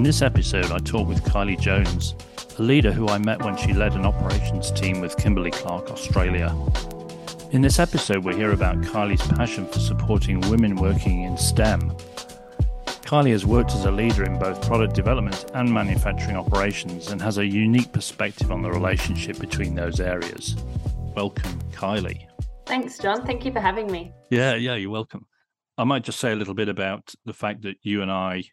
In this episode, I talk with Kylie Jones, a leader who I met when she led an operations team with Kimberly Clark Australia. In this episode, we hear about Kylie's passion for supporting women working in STEM. Kylie has worked as a leader in both product development and manufacturing operations and has a unique perspective on the relationship between those areas. Welcome, Kylie. Thanks, John. Thank you for having me. Yeah, yeah, you're welcome. I might just say a little bit about the fact that you and I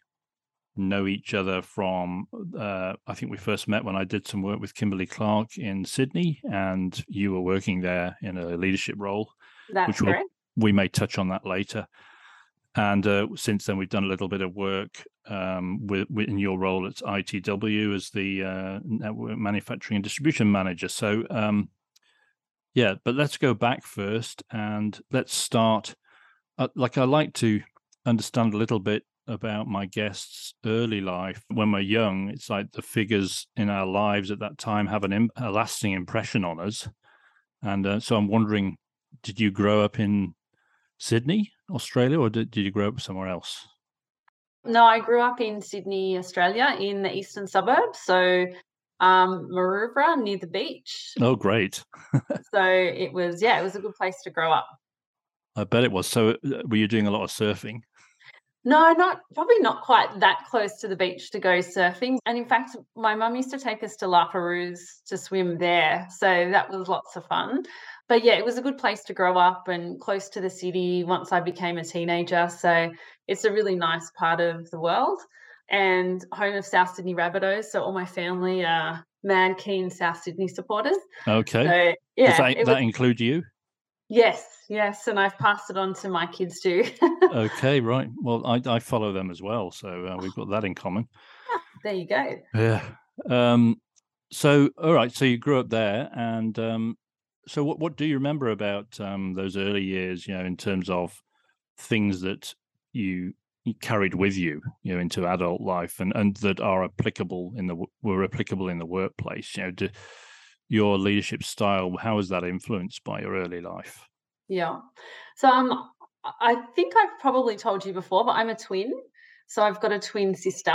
know each other from uh, I think we first met when I did some work with Kimberly Clark in Sydney, and you were working there in a leadership role. That's which correct. We'll, we may touch on that later. And uh, since then, we've done a little bit of work um, with, with, in your role at ITW as the uh, network manufacturing and distribution manager. So, um, yeah, but let's go back first and let's start uh, like I like to understand a little bit about my guests' early life. When we're young, it's like the figures in our lives at that time have an Im- a lasting impression on us. And uh, so I'm wondering, did you grow up in Sydney, Australia, or did, did you grow up somewhere else? No, I grew up in Sydney, Australia, in the eastern suburbs. So um, Maroubra near the beach. Oh, great. so it was, yeah, it was a good place to grow up. I bet it was. So, uh, were you doing a lot of surfing? No, not probably not quite that close to the beach to go surfing. And in fact, my mum used to take us to La Perouse to swim there. So that was lots of fun. But yeah, it was a good place to grow up and close to the city once I became a teenager. So it's a really nice part of the world and home of South Sydney Rabbitohs. So all my family are mad keen South Sydney supporters. Okay. So, yeah. Does that, that was, include you? Yes, yes, and I've passed it on to my kids too. okay, right. Well, I, I follow them as well, so uh, we've got that in common. there you go. Yeah. Um, so, all right. So you grew up there, and um, so what what do you remember about um, those early years? You know, in terms of things that you, you carried with you, you know, into adult life, and and that are applicable in the were applicable in the workplace. You know, do, your leadership style how was that influenced by your early life? Yeah. So um i think i've probably told you before but i'm a twin. So i've got a twin sister.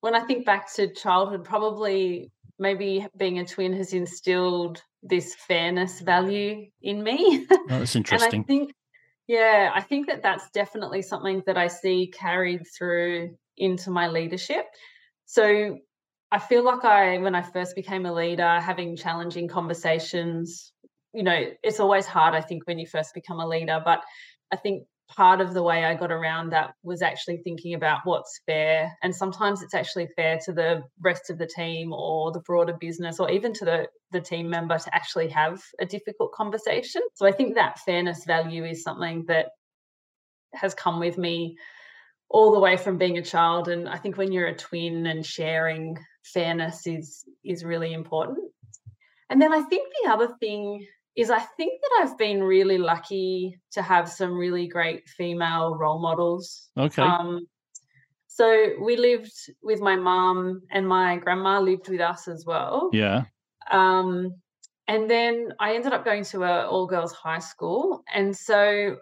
When i think back to childhood probably maybe being a twin has instilled this fairness value in me. Oh, that's interesting and i think yeah i think that that's definitely something that i see carried through into my leadership. So I feel like I, when I first became a leader, having challenging conversations, you know, it's always hard, I think, when you first become a leader. But I think part of the way I got around that was actually thinking about what's fair. And sometimes it's actually fair to the rest of the team or the broader business or even to the, the team member to actually have a difficult conversation. So I think that fairness value is something that has come with me all the way from being a child. And I think when you're a twin and sharing fairness is is really important. And then I think the other thing is I think that I've been really lucky to have some really great female role models. Okay. Um, so we lived with my mom and my grandma lived with us as well. Yeah. Um, and then I ended up going to a all girls high school, and so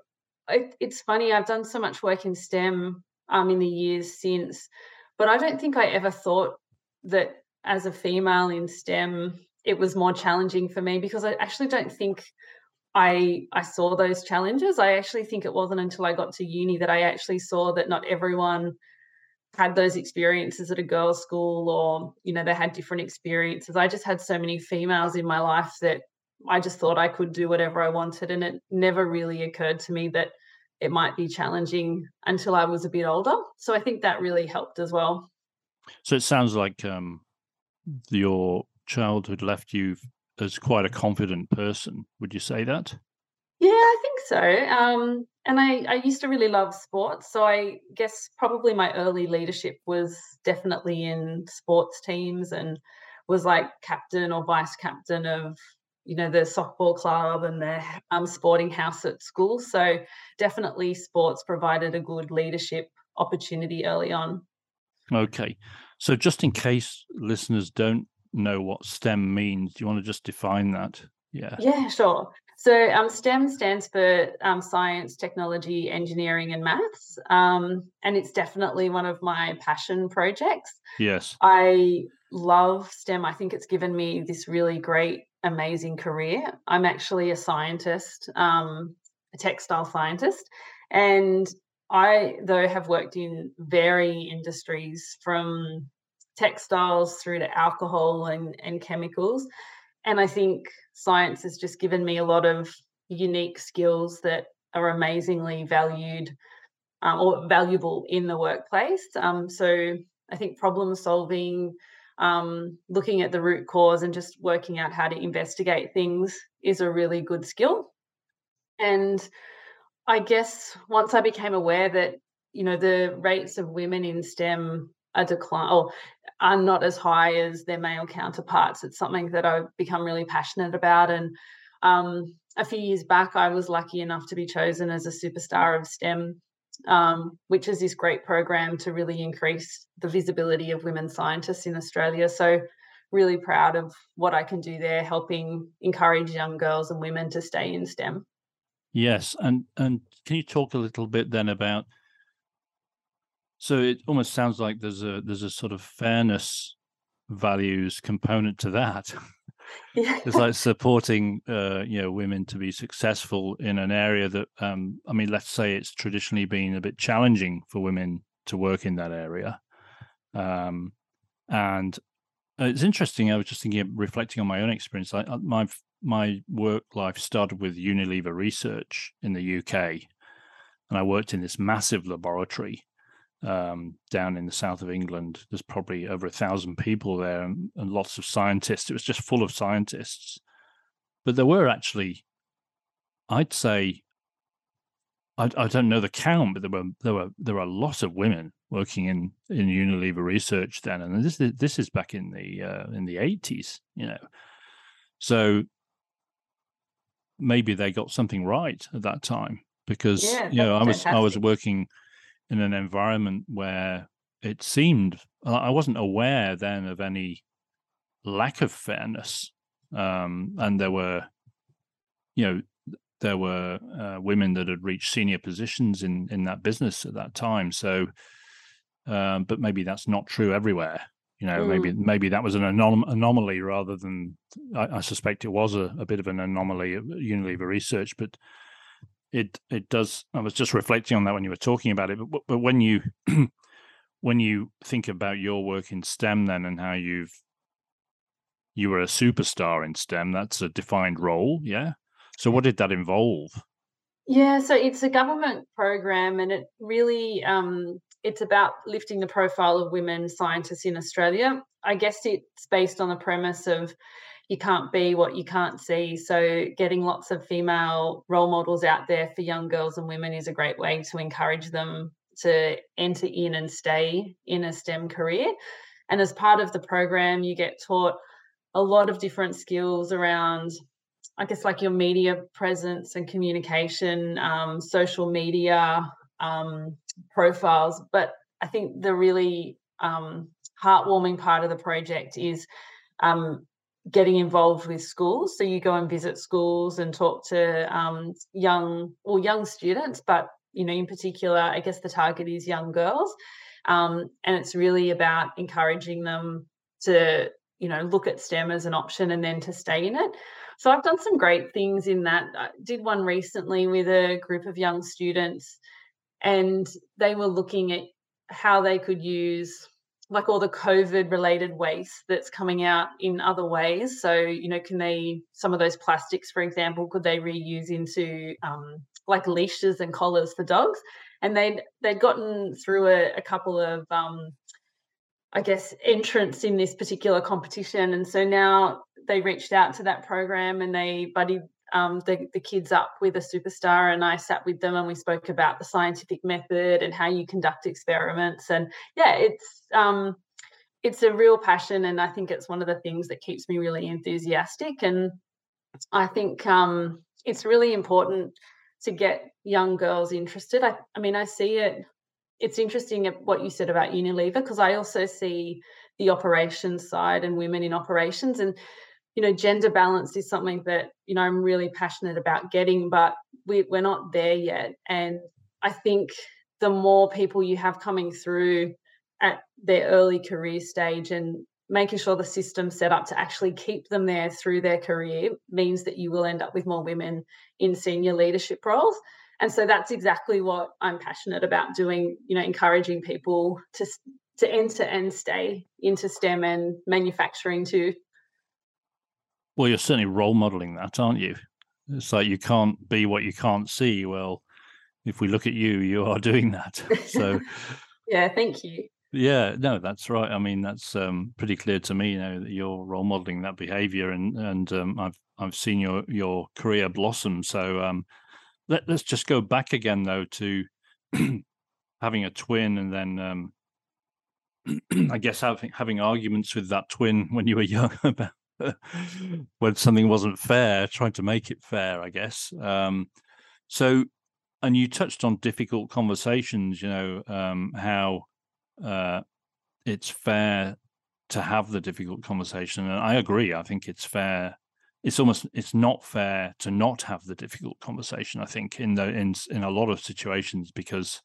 it, it's funny. I've done so much work in STEM um, in the years since, but I don't think I ever thought that as a female in STEM, it was more challenging for me because I actually don't think I I saw those challenges. I actually think it wasn't until I got to uni that I actually saw that not everyone had those experiences at a girls' school or, you know, they had different experiences. I just had so many females in my life that I just thought I could do whatever I wanted. And it never really occurred to me that it might be challenging until I was a bit older. So I think that really helped as well. So it sounds like um, your childhood left you as quite a confident person. Would you say that? Yeah, I think so. Um, and I, I used to really love sports. So I guess probably my early leadership was definitely in sports teams and was like captain or vice captain of you know the softball club and the um, sporting house at school so definitely sports provided a good leadership opportunity early on Okay. So just in case listeners don't know what STEM means, do you want to just define that? Yeah. Yeah, sure. So um, STEM stands for um, science, technology, engineering, and maths, um, and it's definitely one of my passion projects. Yes, I love STEM. I think it's given me this really great, amazing career. I'm actually a scientist, um, a textile scientist, and I, though, have worked in very industries from textiles through to alcohol and, and chemicals. And I think science has just given me a lot of unique skills that are amazingly valued um, or valuable in the workplace. Um, so I think problem solving, um, looking at the root cause and just working out how to investigate things is a really good skill. And I guess once I became aware that you know the rates of women in STEM are decline or are not as high as their male counterparts, it's something that I've become really passionate about. And um, a few years back, I was lucky enough to be chosen as a superstar of STEM, um, which is this great program to really increase the visibility of women scientists in Australia. So really proud of what I can do there, helping encourage young girls and women to stay in STEM. Yes, and and can you talk a little bit then about? So it almost sounds like there's a there's a sort of fairness values component to that. Yeah. it's like supporting uh, you know women to be successful in an area that um, I mean, let's say it's traditionally been a bit challenging for women to work in that area. Um, and it's interesting. I was just thinking, reflecting on my own experience. I, my my work life started with Unilever Research in the UK, and I worked in this massive laboratory um, down in the south of England. There's probably over a thousand people there and, and, lots of scientists. It was just full of scientists, but there were actually, I'd say, I, I don't know the count, but there were there were there were a lot of women working in in Unilever Research then, and this this is back in the uh, in the 80s, you know. So maybe they got something right at that time because yeah, you know I was fantastic. I was working in an environment where it seemed I wasn't aware then of any lack of fairness, um, and there were you know there were uh, women that had reached senior positions in in that business at that time. So, um, but maybe that's not true everywhere you know, mm. maybe maybe that was an anom- anomaly rather than I, I suspect it was a, a, bit of an anomaly at Unilever Research, but it it does. I was just reflecting on that when you were talking about it, but but when you when you think about your work in STEM then and how you've you were a superstar in STEM, that's a defined role, yeah. So what did that involve? Yeah, so it's a government program, and it really um, it's about lifting the profile of women scientists in Australia. I guess it's based on the premise of you can't be what you can't see. So, getting lots of female role models out there for young girls and women is a great way to encourage them to enter in and stay in a STEM career. And as part of the program, you get taught a lot of different skills around, I guess, like your media presence and communication, um, social media, um, profiles. But I think the really um, heartwarming part of the project is um, getting involved with schools. So you go and visit schools and talk to um, young or young students, but you know, in particular, I guess the target is young girls, um, and it's really about encouraging them to you know look at STEM as an option and then to stay in it. So I've done some great things in that. I did one recently with a group of young students and they were looking at how they could use like all the covid related waste that's coming out in other ways. So you know can they some of those plastics for example could they reuse into um, like leashes and collars for dogs? And they'd they'd gotten through a, a couple of um, i guess entrants in this particular competition. And so now they reached out to that program and they buddied um, the, the kids up with a superstar and I sat with them and we spoke about the scientific method and how you conduct experiments. And yeah, it's um, it's a real passion and I think it's one of the things that keeps me really enthusiastic. And I think um, it's really important to get young girls interested. I, I mean, I see it. It's interesting what you said about Unilever because I also see the operations side and women in operations and you know, gender balance is something that, you know, I'm really passionate about getting, but we, we're not there yet. And I think the more people you have coming through at their early career stage and making sure the system's set up to actually keep them there through their career means that you will end up with more women in senior leadership roles. And so that's exactly what I'm passionate about doing, you know, encouraging people to to end to end stay into STEM and manufacturing too. Well, you're certainly role modeling that, aren't you? It's like you can't be what you can't see. Well, if we look at you, you are doing that. So, yeah, thank you. Yeah, no, that's right. I mean, that's um, pretty clear to me. You know that you're role modeling that behavior, and and um, I've I've seen your your career blossom. So um, let, us just go back again though to having a twin, and then um, I guess having having arguments with that twin when you were young about when something wasn't fair, trying to make it fair. I guess. Um, so, and you touched on difficult conversations. You know um, how uh, it's fair to have the difficult conversation, and I agree. I think it's fair. It's almost it's not fair to not have the difficult conversation. I think in the in in a lot of situations because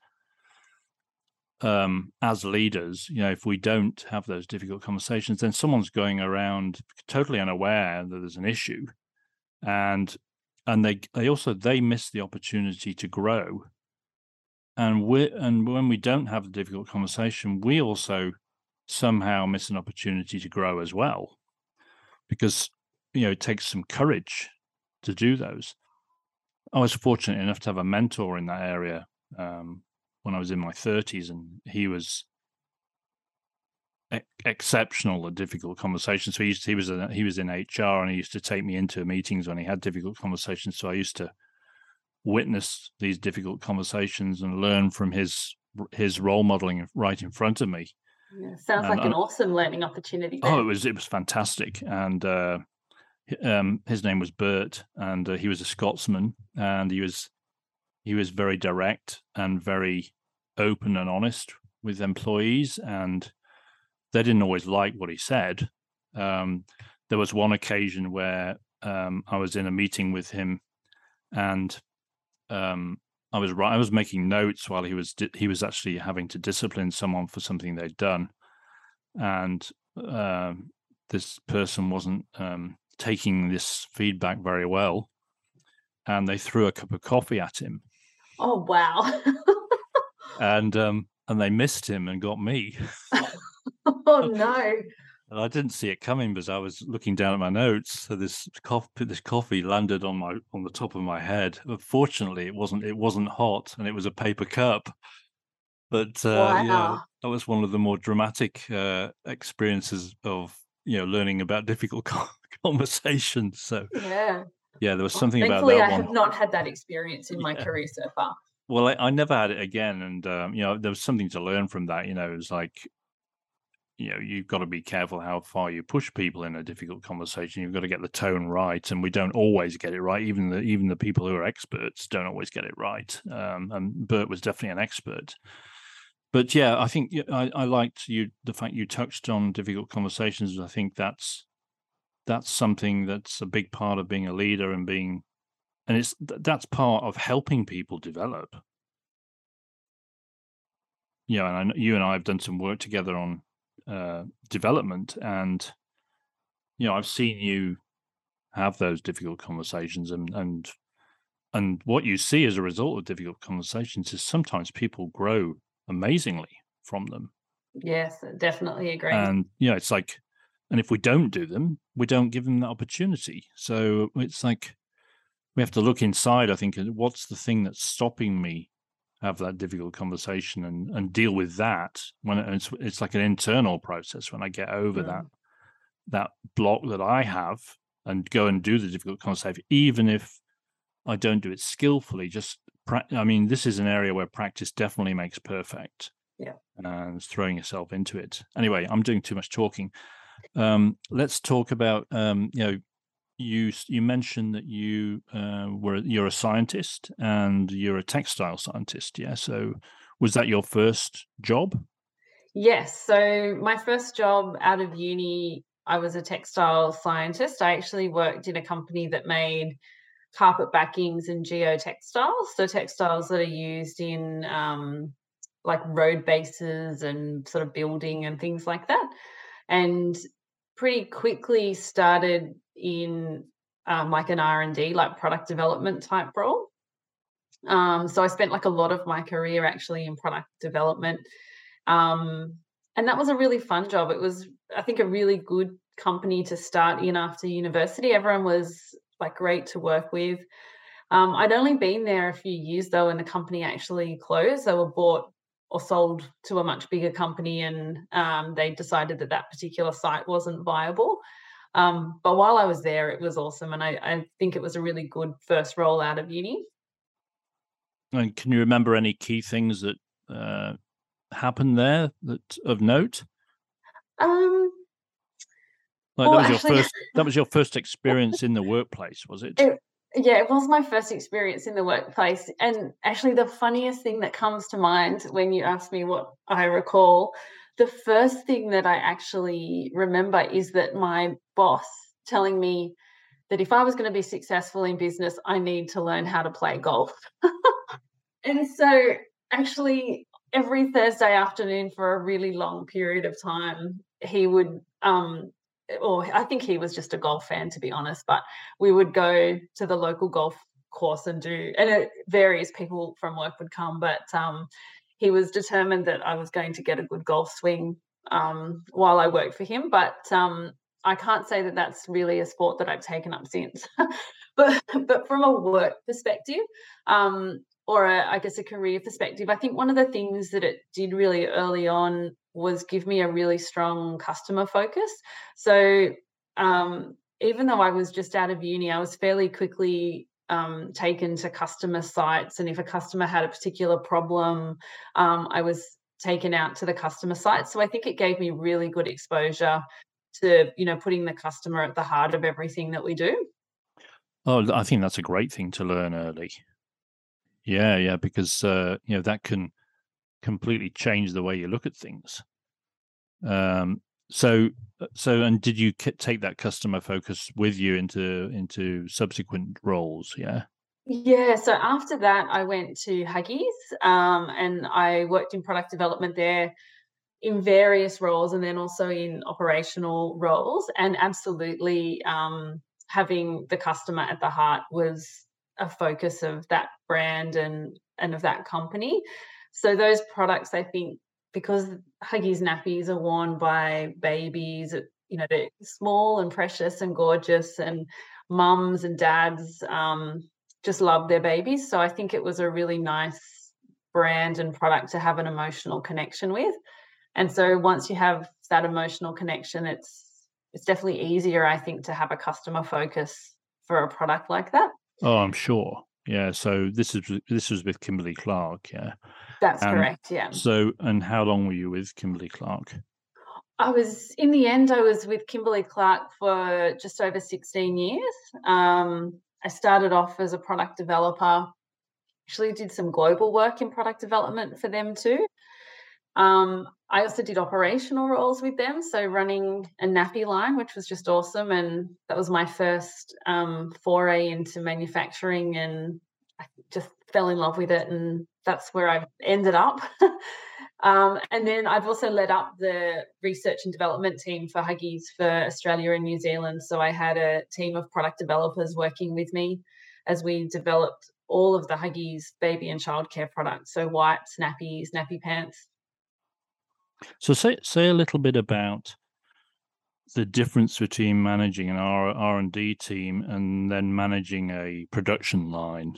um, as leaders, you know, if we don't have those difficult conversations, then someone's going around totally unaware that there's an issue, and and they they also they miss the opportunity to grow. And we and when we don't have the difficult conversation we also somehow miss an opportunity to grow as well. Because you know it takes some courage to do those. I was fortunate enough to have a mentor in that area um, when i was in my 30s and he was e- exceptional at difficult conversations so he, used to, he was a, he was in hr and he used to take me into meetings when he had difficult conversations so i used to witness these difficult conversations and learn from his his role modeling right in front of me. Yeah, sounds and, like an awesome learning opportunity. Oh, it was it was fantastic, and uh, um, his name was Bert, and uh, he was a Scotsman, and he was he was very direct and very open and honest with employees, and they didn't always like what he said. Um, there was one occasion where um, I was in a meeting with him, and um, I was I was making notes while he was he was actually having to discipline someone for something they'd done, and uh, this person wasn't um, taking this feedback very well, and they threw a cup of coffee at him. Oh wow! and um, and they missed him and got me. oh no! And I didn't see it coming because I was looking down at my notes. So this coffee, this coffee landed on my on the top of my head. But fortunately, it wasn't it wasn't hot, and it was a paper cup. But uh, wow. yeah, that was one of the more dramatic uh, experiences of you know learning about difficult conversations. So yeah, yeah, there was something about that. I have not had that experience in yeah. my career so far. Well, I, I, never had it again, and um, you know there was something to learn from that. You know, it was like you know you've got to be careful how far you push people in a difficult conversation you've got to get the tone right and we don't always get it right even the even the people who are experts don't always get it right um, and bert was definitely an expert but yeah i think I, I liked you the fact you touched on difficult conversations i think that's that's something that's a big part of being a leader and being and it's that's part of helping people develop. Yeah and I, you and i have done some work together on uh, development and you know i've seen you have those difficult conversations and and and what you see as a result of difficult conversations is sometimes people grow amazingly from them. Yes definitely agree. And you know it's like and if we don't do them we don't give them that opportunity. So it's like we have to look inside i think what's the thing that's stopping me have that difficult conversation and and deal with that when it's it's like an internal process when I get over yeah. that that block that I have and go and do the difficult conversation even if I don't do it skillfully just pra- I mean this is an area where practice definitely makes perfect. Yeah. And throwing yourself into it. Anyway I'm doing too much talking um let's talk about um you know you you mentioned that you uh, were you're a scientist and you're a textile scientist. Yeah. So was that your first job? Yes. So my first job out of uni I was a textile scientist. I actually worked in a company that made carpet backings and geotextiles, so textiles that are used in um, like road bases and sort of building and things like that. And pretty quickly started in um, like an R&D, like product development type role. Um, so I spent like a lot of my career actually in product development. Um, and that was a really fun job. It was, I think, a really good company to start in after university. Everyone was like great to work with. Um, I'd only been there a few years though, and the company actually closed. They were bought or sold to a much bigger company, and um, they decided that that particular site wasn't viable. Um, but while I was there, it was awesome, and I, I, think it was a really good first role out of uni. And can you remember any key things that uh, happened there that of note? Um, like well, that was actually, your first. That was your first experience in the workplace, was it? it? Yeah, it was my first experience in the workplace, and actually, the funniest thing that comes to mind when you ask me what I recall, the first thing that I actually remember is that my boss telling me that if I was going to be successful in business, I need to learn how to play golf. and so, actually, every Thursday afternoon for a really long period of time, he would um, or I think he was just a golf fan, to be honest. But we would go to the local golf course and do, and it, various people from work would come. But um, he was determined that I was going to get a good golf swing um, while I worked for him. But um, I can't say that that's really a sport that I've taken up since. but but from a work perspective, um, or a, I guess a career perspective, I think one of the things that it did really early on was give me a really strong customer focus. So um, even though I was just out of uni, I was fairly quickly um, taken to customer sites, and if a customer had a particular problem, um, I was taken out to the customer site. So I think it gave me really good exposure to you know putting the customer at the heart of everything that we do. Oh, I think that's a great thing to learn early. Yeah, yeah, because uh, you know that can completely change the way you look at things. Um, so, uh, so, and did you take that customer focus with you into into subsequent roles? Yeah. Yeah. So after that, I went to Huggies, um, and I worked in product development there in various roles, and then also in operational roles. And absolutely, um, having the customer at the heart was a focus of that brand and and of that company. So those products, I think, because Huggies nappies are worn by babies, you know, they're small and precious and gorgeous, and mums and dads um, just love their babies. So I think it was a really nice brand and product to have an emotional connection with. And so once you have that emotional connection, it's it's definitely easier, I think, to have a customer focus for a product like that. Oh, I'm sure. Yeah. So this is this was with Kimberly Clark. Yeah. That's and correct. Yeah. So, and how long were you with Kimberly Clark? I was in the end. I was with Kimberly Clark for just over 16 years. Um, I started off as a product developer. Actually, did some global work in product development for them too. Um, I also did operational roles with them, so running a nappy line, which was just awesome, and that was my first um, foray into manufacturing, and I just fell in love with it, and that's where I ended up. um, and then I've also led up the research and development team for Huggies for Australia and New Zealand. So I had a team of product developers working with me as we developed all of the Huggies baby and childcare products, so wipes, nappies, nappy pants so say say a little bit about the difference between managing an R and D team and then managing a production line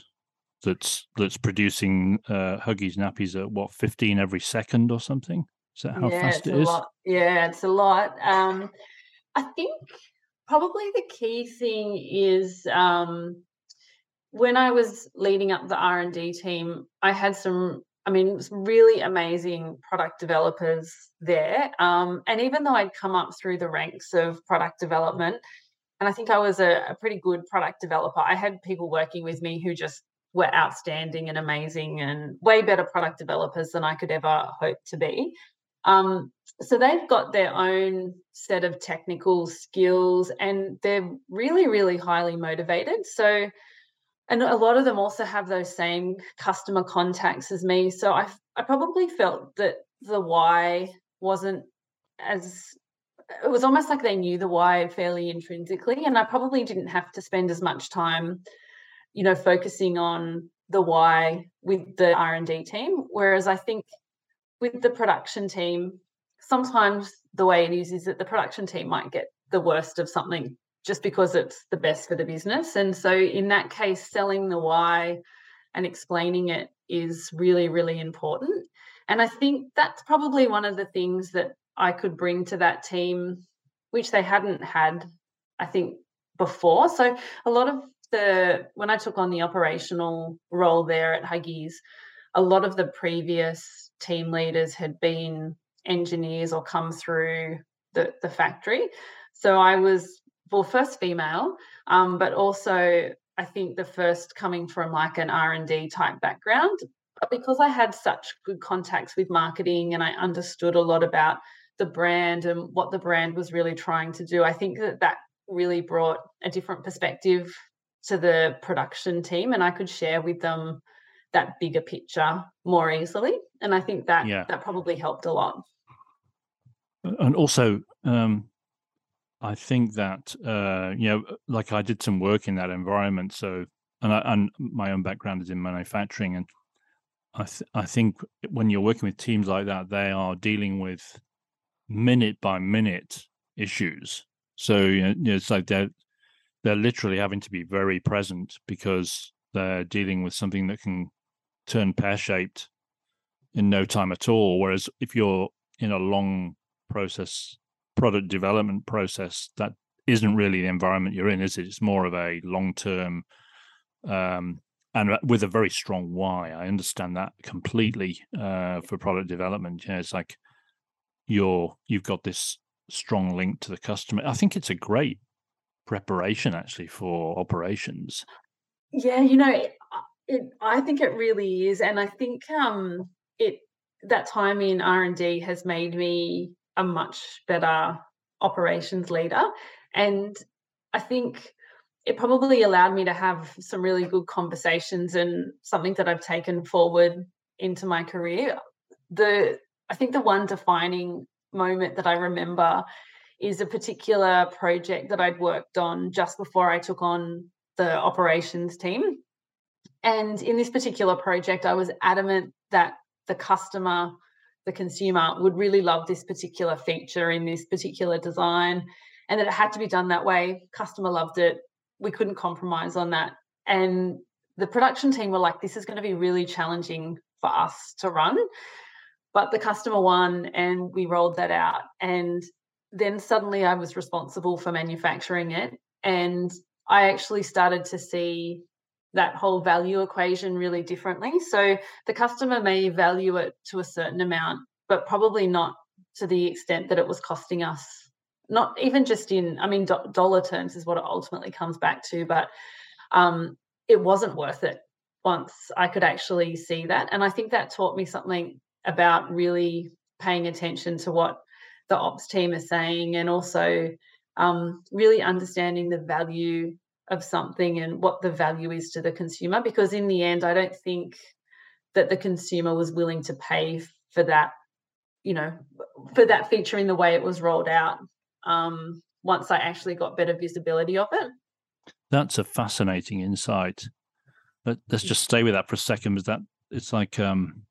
that's that's producing uh, Huggies nappies at what fifteen every second or something. Is that how yeah, fast it is? Lot. Yeah, it's a lot. Um, I think probably the key thing is um, when I was leading up the R and D team, I had some I mean, really amazing product developers there. Um, and even though I'd come up through the ranks of product development, and I think I was a, a, pretty good product developer, I had people working with me who just were outstanding and amazing and way better product developers than I could ever hope to be. Um, so they've got their own set of technical skills and they're really, really highly motivated. So, and a lot of them also have those same customer contacts as me. So I, I probably felt that the why wasn't as it was almost like they knew the why fairly intrinsically and i probably didn't have to spend as much time you know focusing on the why with the r&d team whereas i think with the production team sometimes the way it is is that the production team might get the worst of something just because it's the best for the business and so in that case selling the why and explaining it is really really important and i think that's probably one of the things that I could bring to that team, which they hadn't had, I think, before. So a lot of the when I took on the operational role there at Huggies, a lot of the previous team leaders had been engineers or come through the, the factory. So I was well first female, um, but also I think the first coming from like an R and D type background. But because I had such good contacts with marketing and I understood a lot about the brand and what the brand was really trying to do. I think that that really brought a different perspective to the production team, and I could share with them that bigger picture more easily. And I think that yeah. that probably helped a lot. And also, um, I think that uh, you know, like I did some work in that environment, so and I, and my own background is in manufacturing, and I th- I think when you're working with teams like that, they are dealing with minute by minute issues. So you know, it's like they're they're literally having to be very present because they're dealing with something that can turn pear shaped in no time at all. Whereas if you're in a long process, product development process, that isn't really the environment you're in, is it? It's more of a long term um, and with a very strong why. I understand that completely uh, for product development. You know, it's like you're you've got this strong link to the customer. I think it's a great preparation actually for operations. Yeah, you know, it, it, I think it really is, and I think um, it that time in R and D has made me a much better operations leader, and I think it probably allowed me to have some really good conversations and something that I've taken forward into my career. The I think the one defining moment that I remember is a particular project that I'd worked on just before I took on the operations team. And in this particular project, I was adamant that the customer, the consumer, would really love this particular feature in this particular design and that it had to be done that way. Customer loved it. We couldn't compromise on that. And the production team were like, this is going to be really challenging for us to run but the customer won and we rolled that out and then suddenly i was responsible for manufacturing it and i actually started to see that whole value equation really differently. So the customer may value it to a certain amount but probably not to the extent that it was costing us not even just in i mean do- dollar terms is what it ultimately comes back to but um, it wasn't worth it once i could actually see that. And i think that taught me something about really paying attention to what the ops team is saying and also um, really understanding the value of something and what the value is to the consumer because in the end i don't think that the consumer was willing to pay for that you know for that feature in the way it was rolled out um, once i actually got better visibility of it. That's a fascinating insight. But let's just stay with that for a second because that it's like um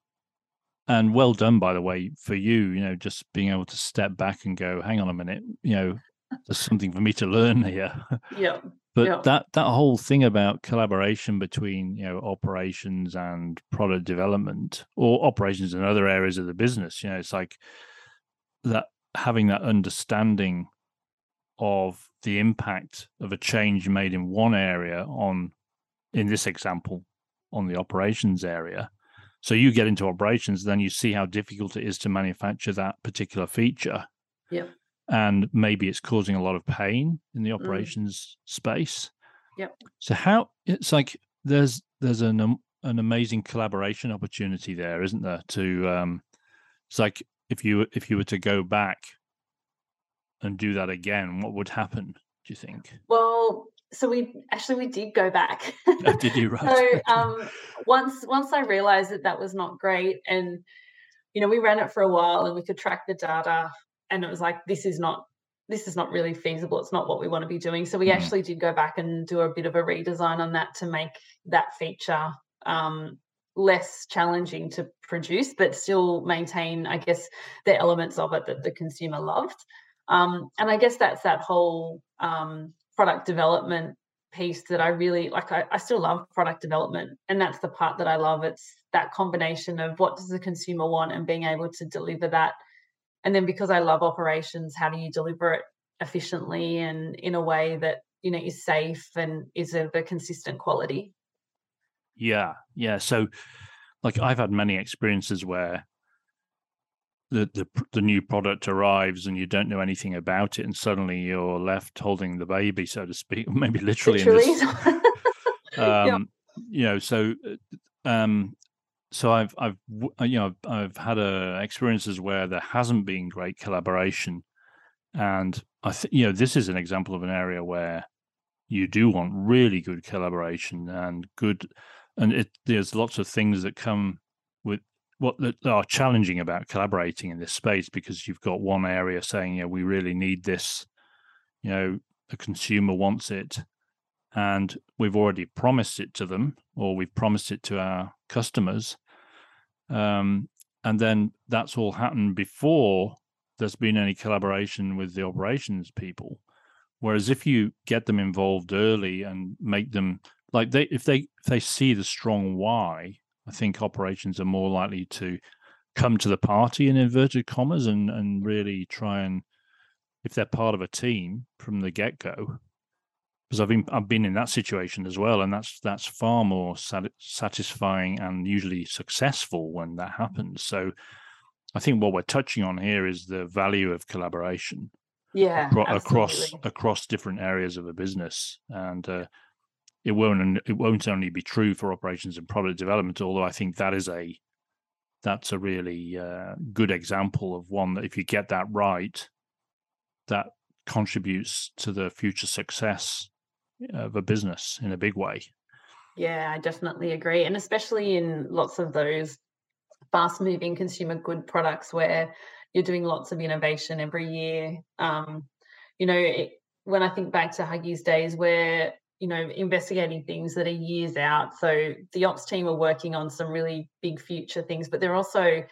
and well done by the way for you you know just being able to step back and go hang on a minute you know there's something for me to learn here yeah but yeah. that that whole thing about collaboration between you know operations and product development or operations in other areas of the business you know it's like that having that understanding of the impact of a change made in one area on in this example on the operations area so you get into operations, then you see how difficult it is to manufacture that particular feature. Yeah. And maybe it's causing a lot of pain in the mm. operations mm. space. Yep. So how it's like there's there's an um, an amazing collaboration opportunity there, isn't there? To um, it's like if you if you were to go back and do that again, what would happen? Do you think? Well, so we actually we did go back. Oh, did you right? so um, once once I realized that that was not great, and you know we ran it for a while, and we could track the data, and it was like this is not this is not really feasible. It's not what we want to be doing. So we mm. actually did go back and do a bit of a redesign on that to make that feature um, less challenging to produce, but still maintain, I guess, the elements of it that the consumer loved. Um, and I guess that's that whole um, product development piece that I really like. I, I still love product development, and that's the part that I love. It's that combination of what does the consumer want and being able to deliver that. And then because I love operations, how do you deliver it efficiently and in a way that you know is safe and is of a consistent quality? Yeah, yeah. So, like, I've had many experiences where the, the the new product arrives and you don't know anything about it, and suddenly you're left holding the baby, so to speak, maybe literally. literally. um, yeah. You know, so uh, um, so I've I've uh, you know I've had uh, experiences where there hasn't been great collaboration, and I think you know this is an example of an area where you do want really good collaboration and good, and it there's lots of things that come with what that are challenging about collaborating in this space because you've got one area saying, yeah, we really need this, you know, the consumer wants it, and we've already promised it to them, or we've promised it to our customers, um, and then that's all happened before there's been any collaboration with the operations people. Whereas if you get them involved early and make them like they if they if they see the strong why I think operations are more likely to come to the party in inverted commas and and really try and if they're part of a team from the get go. Because I've been I've been in that situation as well, and that's that's far more sat- satisfying and usually successful when that happens. So, I think what we're touching on here is the value of collaboration. Yeah, acro- across across different areas of a business, and uh, it won't it won't only be true for operations and product development although i think that is a that's a really uh, good example of one that if you get that right that contributes to the future success of a business in a big way. Yeah i definitely agree and especially in lots of those fast moving consumer good products where you're doing lots of innovation every year. Um, you know it, when i think back to huggies days where you know, investigating things that are years out. So the ops team are working on some really big future things, but they're also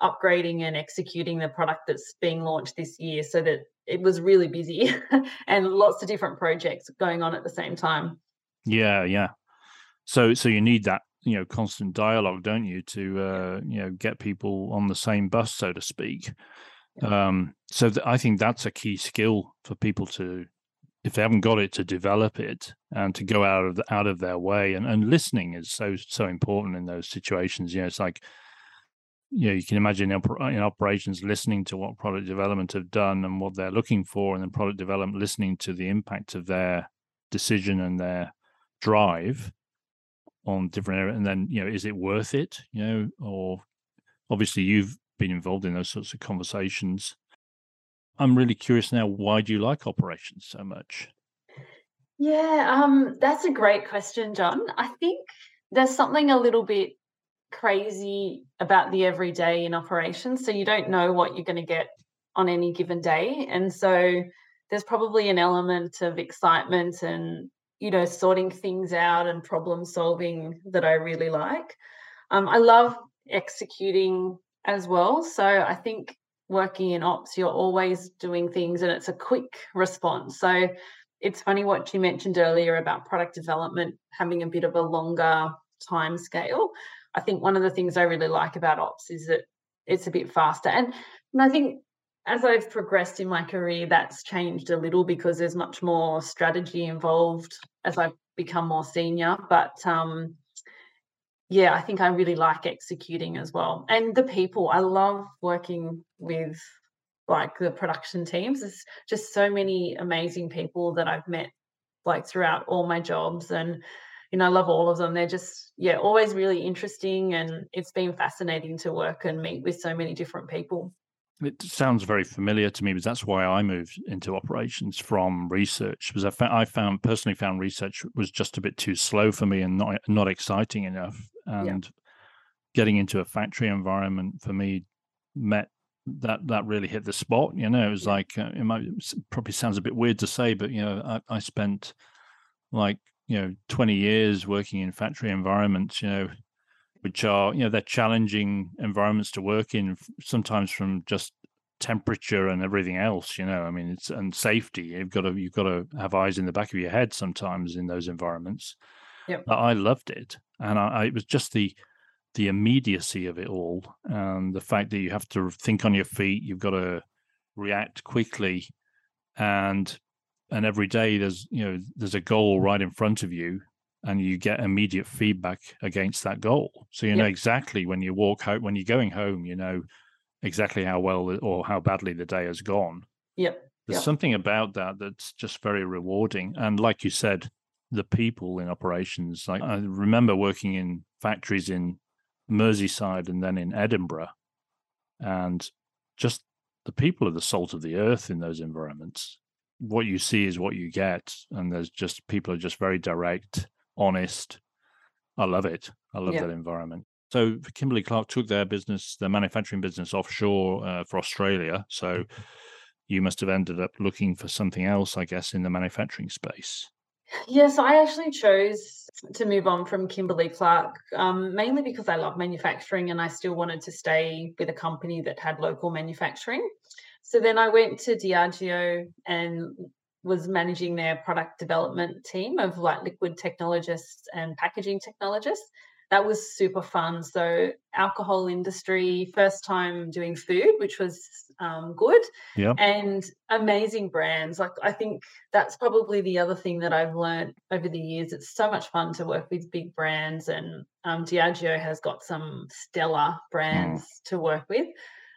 upgrading and executing the product that's being launched this year so that it was really busy and lots of different projects going on at the same time. Yeah, yeah. So so you need that, you know, constant dialogue, don't you, to uh, you know, get people on the same bus so to speak. Um so th- I think that's a key skill for people to if they haven't got it to develop it and to go out of the, out of their way. And, and listening is so so important in those situations. You know it's like you know you can imagine in, operations listening to what product development have done and what they're looking for and then product development listening to the impact of their decision and their drive on different areas and then you know is it worth it? You know or obviously you've been involved in those sorts of conversations I'm really curious now. Why do you like operations so much? Yeah, um, that's a great question, John. I think there's something a little bit crazy about the everyday in operations. So you don't know what you're going to get on any given day. And so there's probably an element of excitement and, you know, sorting things out and problem solving that I really like. Um, I love executing as well. So I think working in ops, you're always doing things and it's a quick response. So it's funny what you mentioned earlier about product development having a bit of a longer time scale. I think one of the things I really like about ops is that it's a bit faster. And, and I think as I've progressed in my career, that's changed a little because there's much more strategy involved as I've become more senior. But um, yeah, I think I really like executing as well. And the people, I love working with like the production teams. There's just so many amazing people that I've met like throughout all my jobs and you know, I love all of them. They're just yeah, always really interesting and it's been fascinating to work and meet with so many different people. It sounds very familiar to me, but that's why I moved into operations from research. Because I found, I found personally found research was just a bit too slow for me and not not exciting enough. And yeah. getting into a factory environment for me met that that really hit the spot. You know, it was like uh, it might it probably sounds a bit weird to say, but you know, I, I spent like you know 20 years working in factory environments. You know, which are you know they're challenging environments to work in sometimes from just temperature and everything else you know i mean it's and safety. You've got to you've got to have eyes in the back of your head sometimes in those environments. Yep. i loved it. And I, I, it was just the the immediacy of it all and the fact that you have to think on your feet you've got to react quickly and and every day there's you know there's a goal right in front of you and you get immediate feedback against that goal. So you know exactly when you walk out, when you're going home, you know exactly how well or how badly the day has gone. Yep. There's yep. something about that that's just very rewarding. And like you said, the people in operations, like I remember working in factories in Merseyside and then in Edinburgh, and just the people are the salt of the earth in those environments. What you see is what you get, and there's just people are just very direct honest. I love it. I love yeah. that environment. So Kimberly Clark took their business, their manufacturing business offshore uh, for Australia. So you must have ended up looking for something else, I guess, in the manufacturing space. Yes, I actually chose to move on from Kimberly Clark, um, mainly because I love manufacturing and I still wanted to stay with a company that had local manufacturing. So then I went to Diageo and was managing their product development team of like liquid technologists and packaging technologists. That was super fun. So, alcohol industry, first time doing food, which was um, good. Yeah. And amazing brands. Like, I think that's probably the other thing that I've learned over the years. It's so much fun to work with big brands, and um, Diageo has got some stellar brands mm. to work with.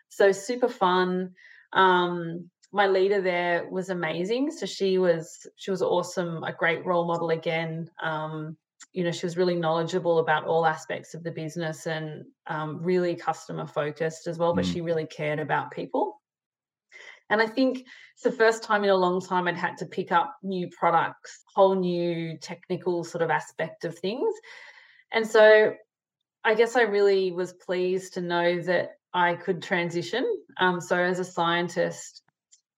So, super fun. Um, my leader there was amazing. So she was she was awesome, a great role model again. Um, you know, she was really knowledgeable about all aspects of the business and um, really customer focused as well. But mm. she really cared about people. And I think it's the first time in a long time I'd had to pick up new products, whole new technical sort of aspect of things. And so I guess I really was pleased to know that I could transition. Um, so as a scientist,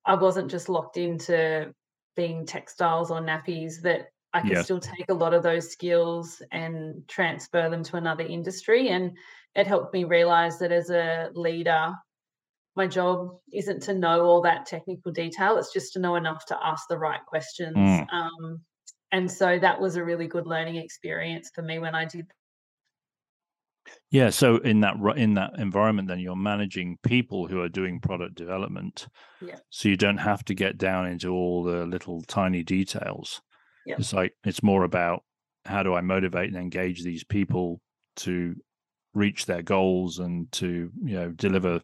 I wasn't just locked into being textiles or nappies, that I could still take a lot of those skills and transfer them to another industry. And it helped me realize that as a leader, my job isn't to know all that technical detail, it's just to know enough to ask the right questions. Mm. Um, and so that was a really good learning experience for me when I did yeah, so in that in that environment, then you're managing people who are doing product development. Yeah. So you don't have to get down into all the little tiny details. Yeah. It's like it's more about how do I motivate and engage these people to reach their goals and to you know deliver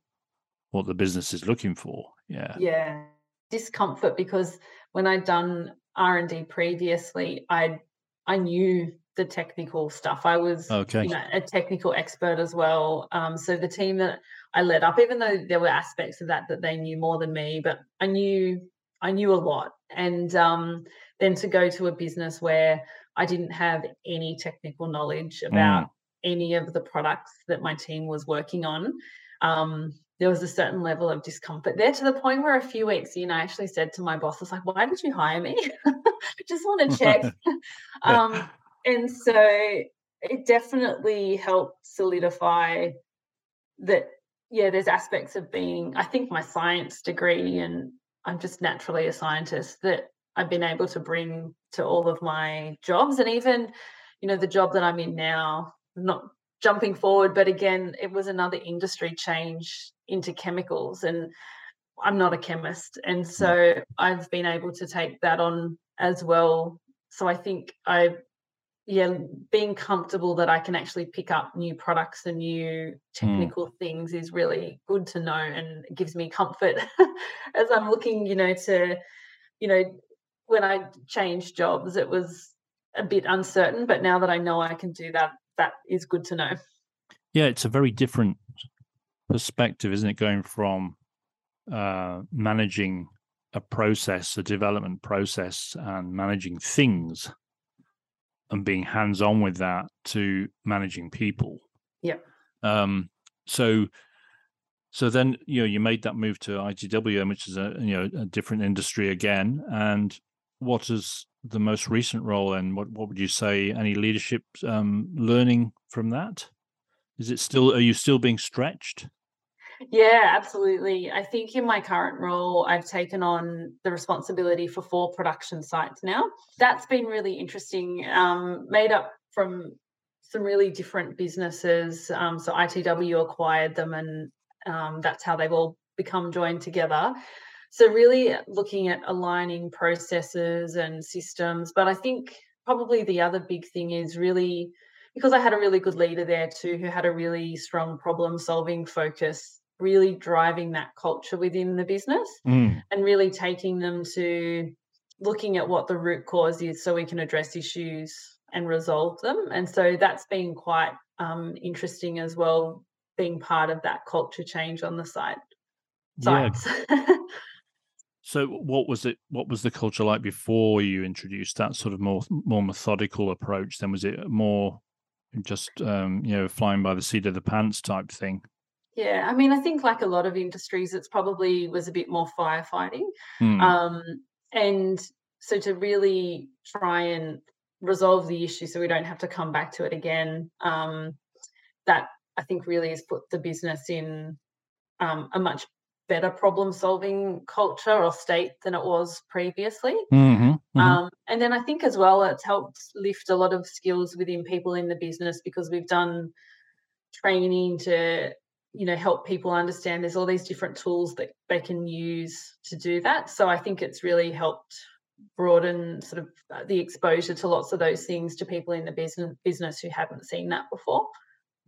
what the business is looking for. Yeah. Yeah. Discomfort because when I'd done R and D previously, I I knew the technical stuff. I was okay. you know, a technical expert as well. Um, so the team that I led up, even though there were aspects of that that they knew more than me, but I knew I knew a lot. And um, then to go to a business where I didn't have any technical knowledge about mm. any of the products that my team was working on. Um, there was a certain level of discomfort there to the point where a few weeks in, I actually said to my boss, I was like, why did you hire me? Just want to check. um, and so it definitely helped solidify that yeah there's aspects of being i think my science degree and i'm just naturally a scientist that i've been able to bring to all of my jobs and even you know the job that i'm in now not jumping forward but again it was another industry change into chemicals and i'm not a chemist and so i've been able to take that on as well so i think i yeah, being comfortable that I can actually pick up new products and new hmm. technical mm. things is really good to know and gives me comfort as I'm looking, you know, to, you know, when I changed jobs, it was a bit uncertain, but now that I know I can do that, that is good to know. Yeah, it's a very different perspective, isn't it? Going from uh, managing a process, a development process, and managing things, and being hands on with that to managing people. Yeah. Um, so, so then you know you made that move to ITWM, which is a you know a different industry again. And what is the most recent role, and what what would you say? Any leadership um, learning from that? Is it still? Are you still being stretched? Yeah, absolutely. I think in my current role, I've taken on the responsibility for four production sites now. That's been really interesting, um, made up from some really different businesses. Um, so ITW acquired them, and um, that's how they've all become joined together. So, really looking at aligning processes and systems. But I think probably the other big thing is really because I had a really good leader there too, who had a really strong problem solving focus really driving that culture within the business mm. and really taking them to looking at what the root cause is so we can address issues and resolve them. And so that's been quite um, interesting as well, being part of that culture change on the site. Sites. Yeah. so what was it what was the culture like before you introduced that sort of more more methodical approach then was it more just um, you know flying by the seat of the pants type thing yeah, I mean, I think like a lot of industries, it's probably was a bit more firefighting. Hmm. Um, and so to really try and resolve the issue so we don't have to come back to it again, um, that I think really has put the business in um, a much better problem solving culture or state than it was previously. Mm-hmm, mm-hmm. Um, and then I think as well, it's helped lift a lot of skills within people in the business because we've done training to you know help people understand there's all these different tools that they can use to do that. So i think it's really helped broaden sort of uh, the exposure to lots of those things to people in the business business who haven't seen that before.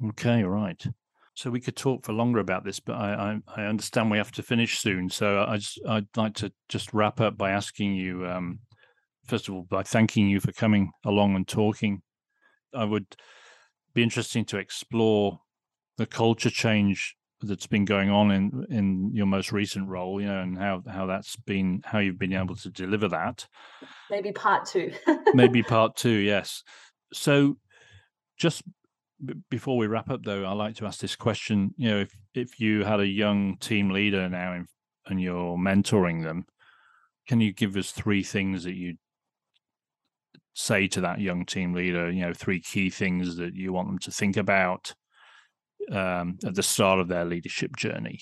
Okay right. So we could talk for longer about this but i i, I understand we have to finish soon. So i just i'd like to just wrap up by asking you um first of all by thanking you for coming along and talking. I would be interesting to explore the culture change that's been going on in in your most recent role you know and how how that's been how you've been able to deliver that. Maybe part two. Maybe part two yes. So just b- before we wrap up though i like to ask this question you know if if you had a young team leader now in, and you're mentoring them can you give us three things that you say to that young team leader you know three key things that you want them to think about um, at the start of their leadership journey.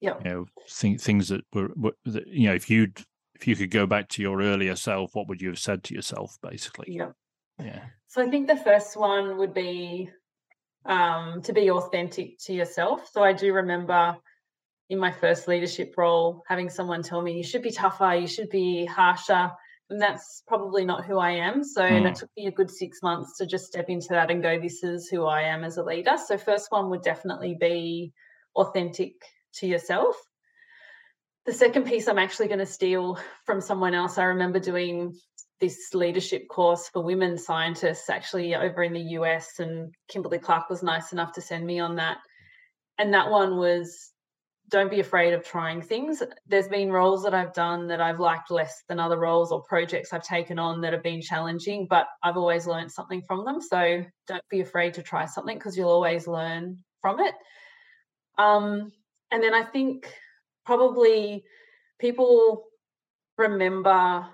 Yeah, you know, th- things that were, were that, you know, if you'd if you could go back to your earlier self, what would you have said to yourself, basically? Yeah, yeah. So I think the first one would be um, to be authentic to yourself. So I do remember in my first leadership role having someone tell me you should be tougher, you should be harsher, and that's probably not who I am. So mm. it took me a good six months to just step into that and go, this is who I am as a leader. So first one would definitely be authentic to yourself. The second piece I'm actually going to steal from someone else. I remember doing this leadership course for women scientists actually over in the US, and Kimberly Clark was nice enough to send me on that. And that one was don't be afraid of trying things. There's been roles that I've done that I've liked less than other roles or projects I've taken on that have been challenging, but I've always learned something from them. So don't be afraid to try something because you'll always learn from it. Um, and then I think probably people remember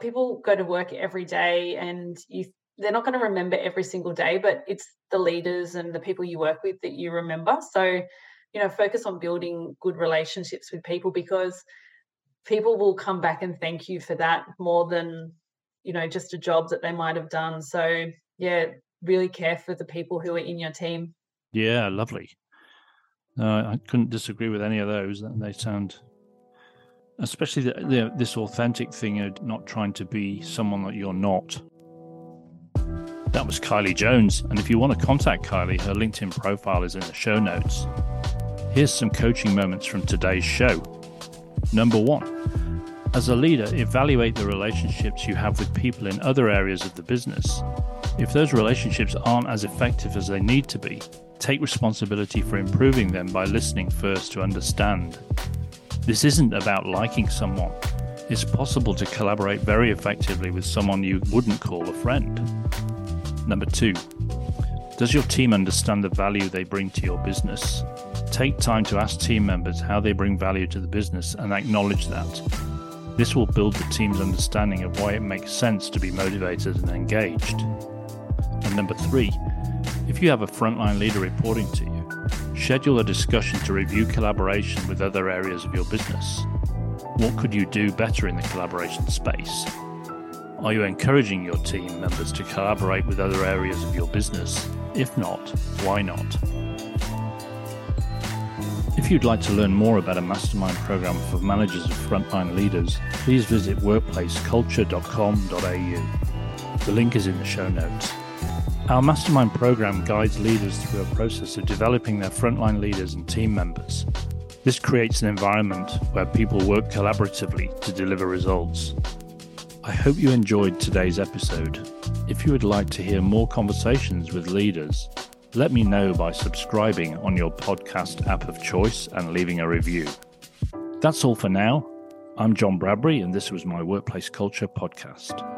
people go to work every day and you they're not going to remember every single day, but it's the leaders and the people you work with that you remember. So you know focus on building good relationships with people because people will come back and thank you for that more than you know just a job that they might have done. So yeah really care for the people who are in your team. Yeah lovely. Uh, i couldn't disagree with any of those they sound especially the, the, this authentic thing of not trying to be someone that you're not. That was kylie jones and if you want to contact kylie her linkedin profile is in the show notes Here's some coaching moments from today's show. Number one, as a leader, evaluate the relationships you have with people in other areas of the business. If those relationships aren't as effective as they need to be, take responsibility for improving them by listening first to understand. This isn't about liking someone. It's possible to collaborate very effectively with someone you wouldn't call a friend. Number two, does your team understand the value they bring to your business? Take time to ask team members how they bring value to the business and acknowledge that. This will build the team's understanding of why it makes sense to be motivated and engaged. And number three, if you have a frontline leader reporting to you, schedule a discussion to review collaboration with other areas of your business. What could you do better in the collaboration space? Are you encouraging your team members to collaborate with other areas of your business? If not, why not? If you'd like to learn more about a mastermind program for managers and frontline leaders, please visit workplaceculture.com.au. The link is in the show notes. Our mastermind program guides leaders through a process of developing their frontline leaders and team members. This creates an environment where people work collaboratively to deliver results. I hope you enjoyed today's episode. If you would like to hear more conversations with leaders, let me know by subscribing on your podcast app of choice and leaving a review. That's all for now. I'm John Bradbury, and this was my Workplace Culture podcast.